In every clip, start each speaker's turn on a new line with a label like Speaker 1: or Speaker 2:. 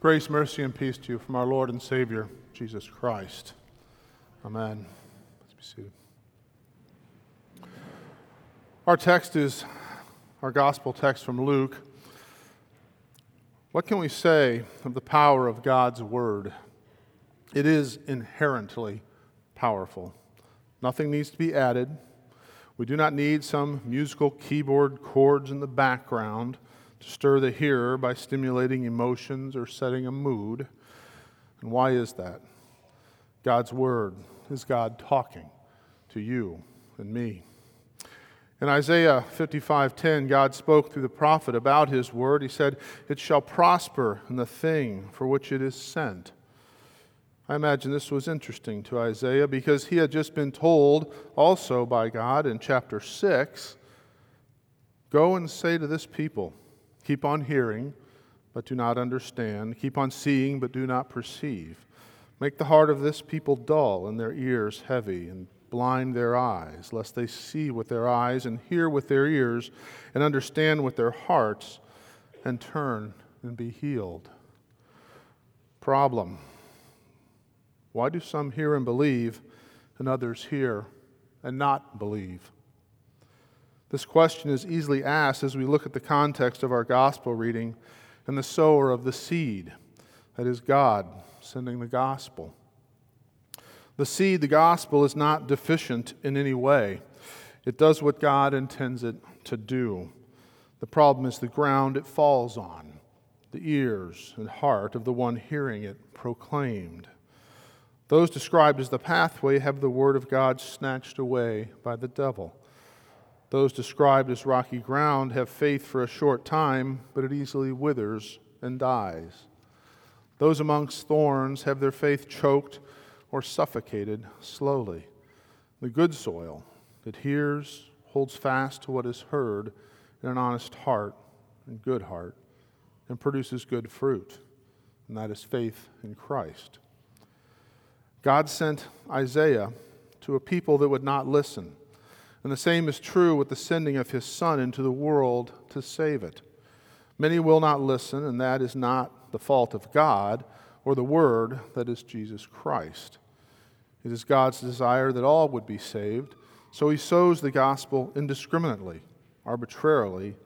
Speaker 1: Grace, mercy, and peace to you from our Lord and Savior, Jesus Christ. Amen. Let's be seated. Our text is our gospel text from Luke. What can we say of the power of God's Word? It is inherently powerful. Nothing needs to be added. We do not need some musical keyboard chords in the background to stir the hearer by stimulating emotions or setting a mood. And why is that? God's Word is God talking to you and me. In Isaiah 55:10, God spoke through the prophet about his word. He said, "It shall prosper in the thing for which it is sent." I imagine this was interesting to Isaiah because he had just been told also by God in chapter 6, "Go and say to this people, Keep on hearing, but do not understand. Keep on seeing, but do not perceive. Make the heart of this people dull and their ears heavy, and blind their eyes, lest they see with their eyes and hear with their ears and understand with their hearts and turn and be healed. Problem Why do some hear and believe, and others hear and not believe? This question is easily asked as we look at the context of our gospel reading and the sower of the seed, that is, God sending the gospel. The seed, the gospel, is not deficient in any way. It does what God intends it to do. The problem is the ground it falls on, the ears and heart of the one hearing it proclaimed. Those described as the pathway have the word of God snatched away by the devil. Those described as rocky ground have faith for a short time, but it easily withers and dies. Those amongst thorns have their faith choked or suffocated slowly. The good soil that hears, holds fast to what is heard in an honest heart and good heart, and produces good fruit, and that is faith in Christ. God sent Isaiah to a people that would not listen and the same is true with the sending of his Son into the world to save it. Many will not listen, and that is not the fault of God or the Word that is Jesus Christ. It is God's desire that all would be saved, so he sows the gospel indiscriminately, arbitrarily,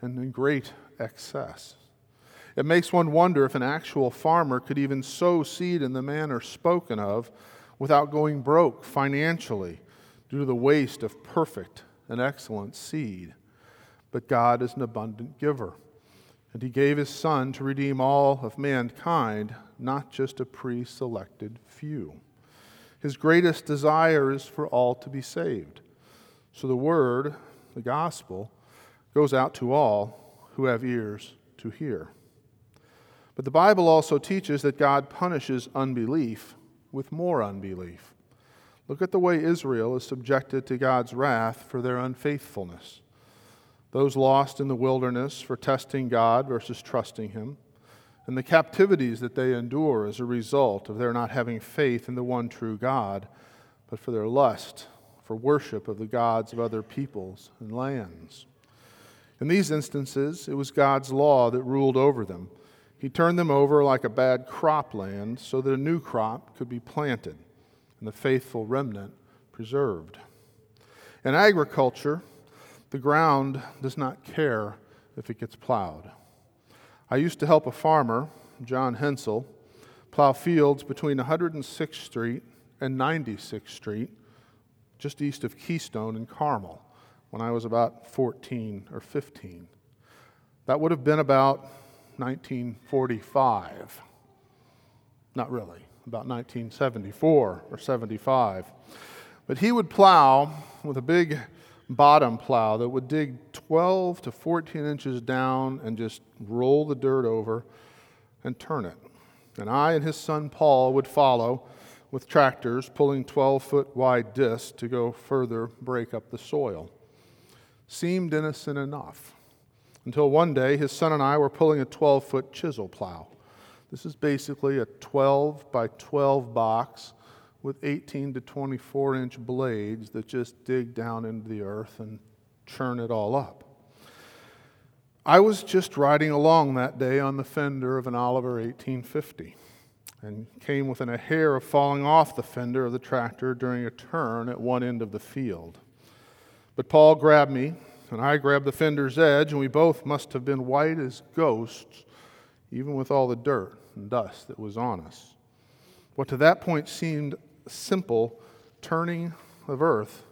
Speaker 1: and in great excess. It makes one wonder if an actual farmer could even sow seed in the manner spoken of without going broke financially due to the waste of perfect and excellent seed. But God is an abundant giver, and He gave His Son to redeem all of mankind, not just a pre selected few. His greatest desire is for all to be saved. So the word, the gospel, goes out to all who have ears to hear. But the Bible also teaches that God punishes unbelief with more unbelief. Look at the way Israel is subjected to God's wrath for their unfaithfulness. Those lost in the wilderness for testing God versus trusting Him, and the captivities that they endure as a result of their not having faith in the one true God, but for their lust for worship of the gods of other peoples and lands. In these instances, it was God's law that ruled over them. He turned them over like a bad cropland so that a new crop could be planted and the faithful remnant preserved. In agriculture, the ground does not care if it gets plowed. I used to help a farmer, John Hensel, plow fields between 106th Street and 96th Street, just east of Keystone and Carmel, when I was about 14 or 15. That would have been about 1945. Not really about 1974 or 75. But he would plow with a big bottom plow that would dig 12 to 14 inches down and just roll the dirt over and turn it. And I and his son Paul would follow with tractors pulling 12 foot wide discs to go further break up the soil. Seemed innocent enough until one day his son and I were pulling a 12 foot chisel plow. This is basically a 12 by 12 box with 18 to 24 inch blades that just dig down into the earth and churn it all up. I was just riding along that day on the fender of an Oliver 1850 and came within a hair of falling off the fender of the tractor during a turn at one end of the field. But Paul grabbed me, and I grabbed the fender's edge, and we both must have been white as ghosts, even with all the dirt and dust that was on us. What to that point seemed simple turning of earth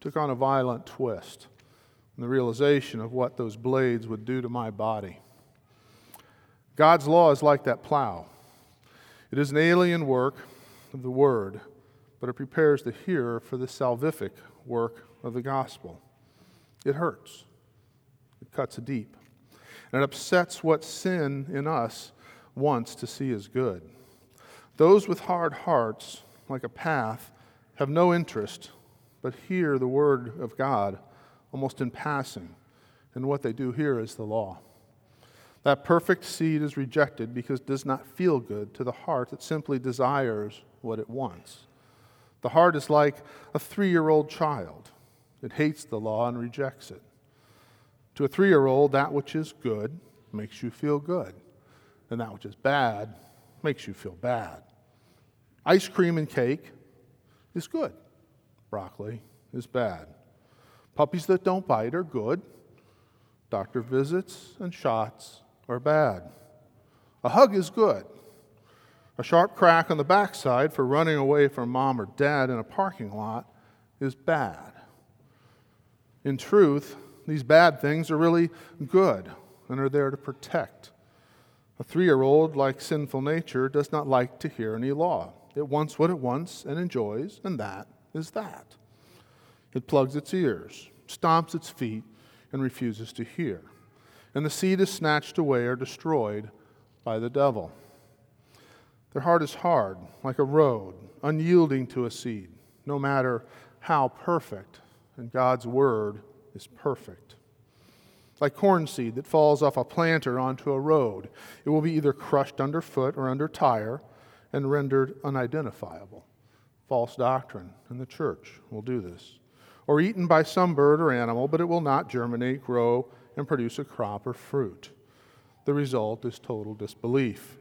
Speaker 1: took on a violent twist and the realization of what those blades would do to my body. God's law is like that plow. It is an alien work of the word, but it prepares the hearer for the salvific work of the gospel. It hurts, it cuts deep, and it upsets what sin in us wants to see as good. Those with hard hearts, like a path, have no interest but hear the word of God almost in passing. And what they do hear is the law. That perfect seed is rejected because it does not feel good to the heart that simply desires what it wants. The heart is like a three year old child, it hates the law and rejects it. To a three year old, that which is good makes you feel good, and that which is bad makes you feel bad. Ice cream and cake is good, broccoli is bad. Puppies that don't bite are good. Doctor visits and shots are bad. A hug is good. A sharp crack on the backside for running away from mom or dad in a parking lot is bad. In truth, these bad things are really good and are there to protect. A three year old, like sinful nature, does not like to hear any law. It wants what it wants and enjoys, and that is that. It plugs its ears, stomps its feet, and refuses to hear. And the seed is snatched away or destroyed by the devil. Their heart is hard, like a road, unyielding to a seed, no matter how perfect, and God's word is perfect. Like corn seed that falls off a planter onto a road, it will be either crushed underfoot or under tire and rendered unidentifiable. False doctrine in the church will do this or eaten by some bird or animal, but it will not germinate, grow, and produce a crop or fruit. The result is total disbelief.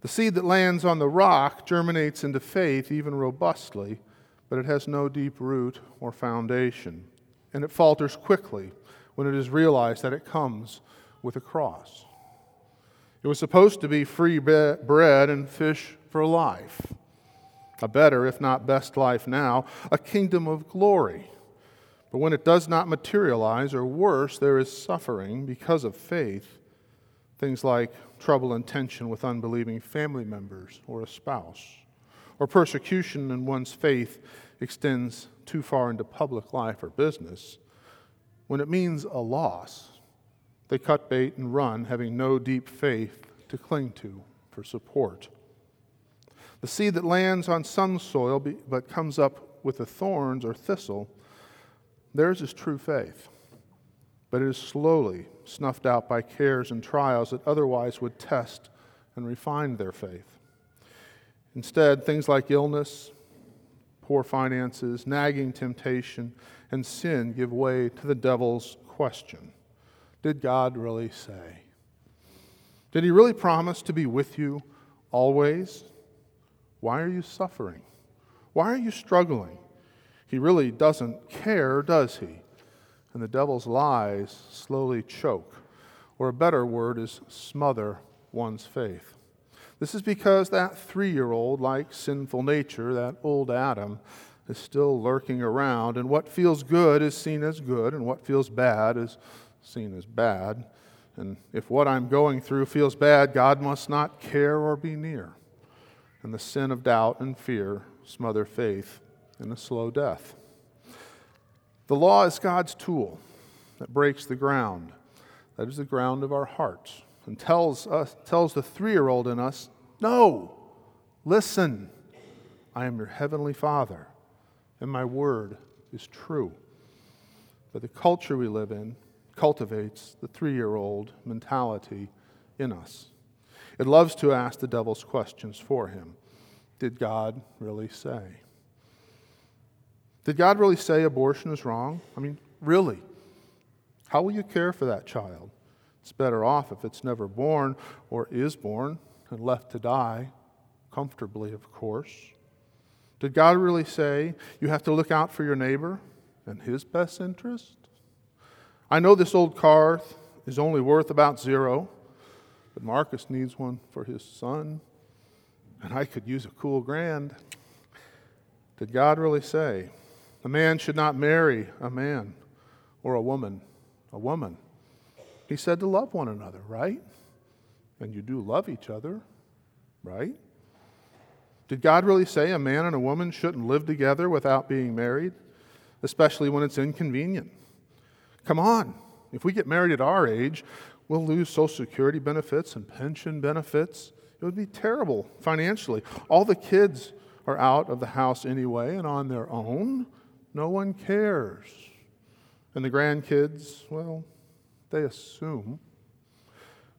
Speaker 1: The seed that lands on the rock germinates into faith even robustly, but it has no deep root or foundation, and it falters quickly when it is realized that it comes with a cross. It was supposed to be free bread and fish for life a better, if not best life now, a kingdom of glory. But when it does not materialize, or worse, there is suffering because of faith, things like trouble and tension with unbelieving family members or a spouse, or persecution in one's faith extends too far into public life or business, when it means a loss, they cut bait and run, having no deep faith to cling to for support. The seed that lands on some soil but comes up with the thorns or thistle, theirs is true faith, but it is slowly snuffed out by cares and trials that otherwise would test and refine their faith. Instead, things like illness, poor finances, nagging temptation, and sin give way to the devil's question Did God really say? Did he really promise to be with you always? Why are you suffering? Why are you struggling? He really doesn't care, does he? And the devil's lies slowly choke, or a better word is smother one's faith. This is because that three year old, like sinful nature, that old Adam, is still lurking around, and what feels good is seen as good, and what feels bad is seen as bad. And if what I'm going through feels bad, God must not care or be near and the sin of doubt and fear smother faith in a slow death. The law is God's tool that breaks the ground. That is the ground of our hearts and tells us tells the 3-year-old in us, "No. Listen. I am your heavenly Father, and my word is true." But the culture we live in cultivates the 3-year-old mentality in us. It loves to ask the devil's questions for him. Did God really say? Did God really say abortion is wrong? I mean, really? How will you care for that child? It's better off if it's never born or is born and left to die, comfortably, of course. Did God really say you have to look out for your neighbor and his best interest? I know this old car is only worth about zero, but Marcus needs one for his son, and I could use a cool grand. Did God really say a man should not marry a man or a woman, a woman? He said to love one another, right? And you do love each other, right? Did God really say a man and a woman shouldn't live together without being married, especially when it's inconvenient? Come on. If we get married at our age, we'll lose Social Security benefits and pension benefits. It would be terrible financially. All the kids are out of the house anyway and on their own. No one cares. And the grandkids, well, they assume.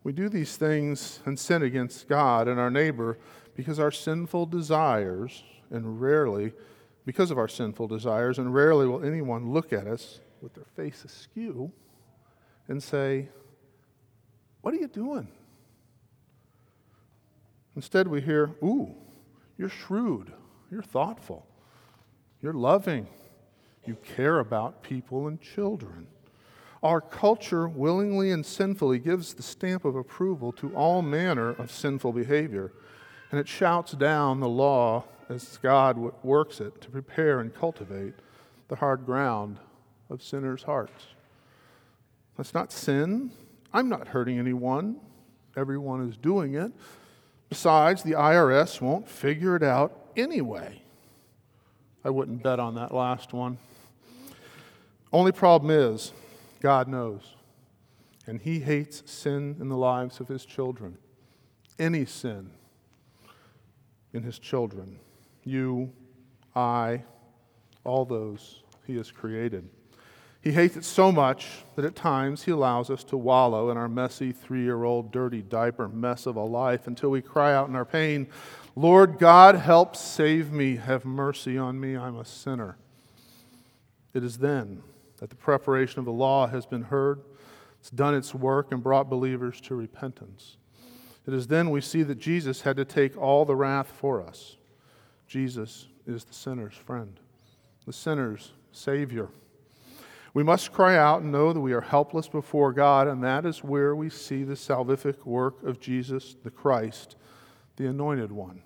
Speaker 1: We do these things and sin against God and our neighbor because our sinful desires, and rarely, because of our sinful desires, and rarely will anyone look at us with their face askew and say, What are you doing? Instead, we hear, Ooh, you're shrewd, you're thoughtful, you're loving, you care about people and children. Our culture willingly and sinfully gives the stamp of approval to all manner of sinful behavior, and it shouts down the law as God works it to prepare and cultivate the hard ground of sinners' hearts. That's not sin. I'm not hurting anyone. Everyone is doing it. Besides, the IRS won't figure it out anyway. I wouldn't bet on that last one. Only problem is, God knows. And He hates sin in the lives of His children. Any sin in His children. You, I, all those He has created. He hates it so much that at times He allows us to wallow in our messy three year old dirty diaper mess of a life until we cry out in our pain, Lord God, help save me. Have mercy on me. I'm a sinner. It is then that the preparation of the law has been heard, it's done its work, and brought believers to repentance. It is then we see that Jesus had to take all the wrath for us. Jesus is the sinner's friend, the sinner's Savior. We must cry out and know that we are helpless before God, and that is where we see the salvific work of Jesus the Christ, the Anointed One,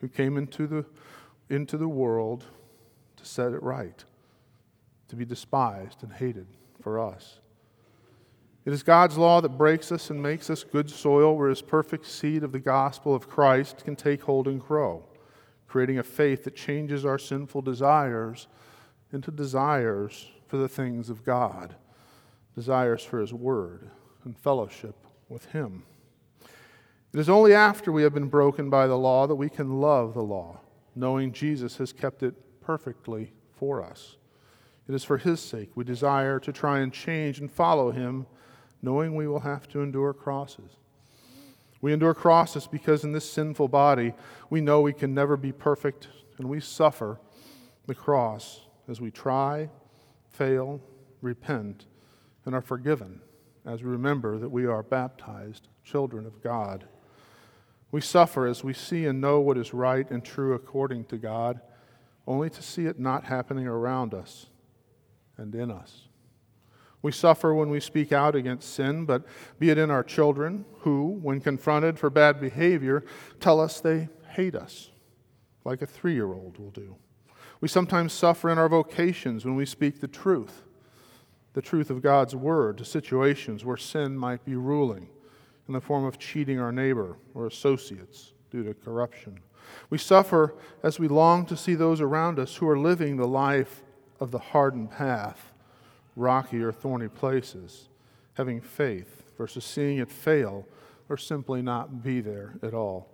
Speaker 1: who came into the, into the world to set it right to be despised and hated for us. It is God's law that breaks us and makes us good soil where His perfect seed of the gospel of Christ can take hold and grow, creating a faith that changes our sinful desires into desires for the things of God, desires for His Word and fellowship with Him. It is only after we have been broken by the law that we can love the law, knowing Jesus has kept it perfectly for us. It is for His sake we desire to try and change and follow Him, knowing we will have to endure crosses. We endure crosses because in this sinful body we know we can never be perfect, and we suffer the cross as we try, fail, repent, and are forgiven as we remember that we are baptized children of God. We suffer as we see and know what is right and true according to God, only to see it not happening around us and in us. We suffer when we speak out against sin, but be it in our children, who, when confronted for bad behavior, tell us they hate us, like a three year old will do. We sometimes suffer in our vocations when we speak the truth, the truth of God's word, to situations where sin might be ruling in the form of cheating our neighbor or associates due to corruption. We suffer as we long to see those around us who are living the life of the hardened path, rocky or thorny places, having faith versus seeing it fail or simply not be there at all.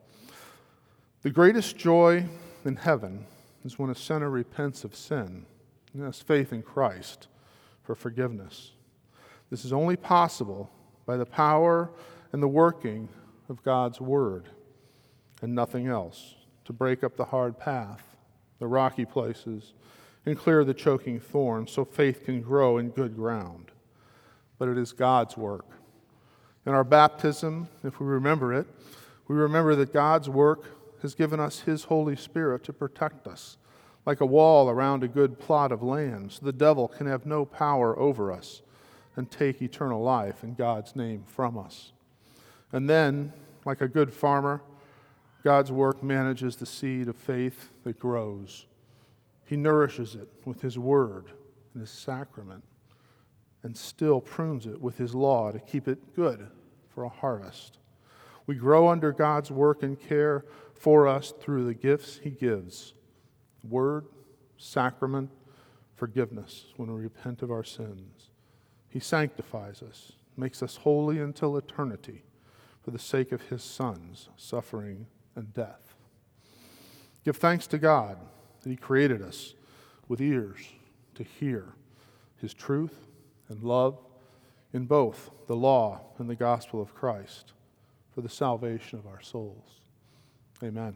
Speaker 1: The greatest joy in heaven is when a sinner repents of sin and has faith in Christ for forgiveness. This is only possible by the power and the working of God's Word and nothing else to break up the hard path, the rocky places, and clear the choking thorn so faith can grow in good ground. But it is God's work. In our baptism, if we remember it, we remember that God's work has given us His Holy Spirit to protect us, like a wall around a good plot of land, so the devil can have no power over us and take eternal life in God's name from us. And then, like a good farmer, God's work manages the seed of faith that grows. He nourishes it with His word and His sacrament, and still prunes it with His law to keep it good for a harvest. We grow under God's work and care for us through the gifts He gives word, sacrament, forgiveness when we repent of our sins. He sanctifies us, makes us holy until eternity for the sake of His Son's suffering and death. Give thanks to God that He created us with ears to hear His truth and love in both the law and the gospel of Christ for the salvation of our souls. Amen.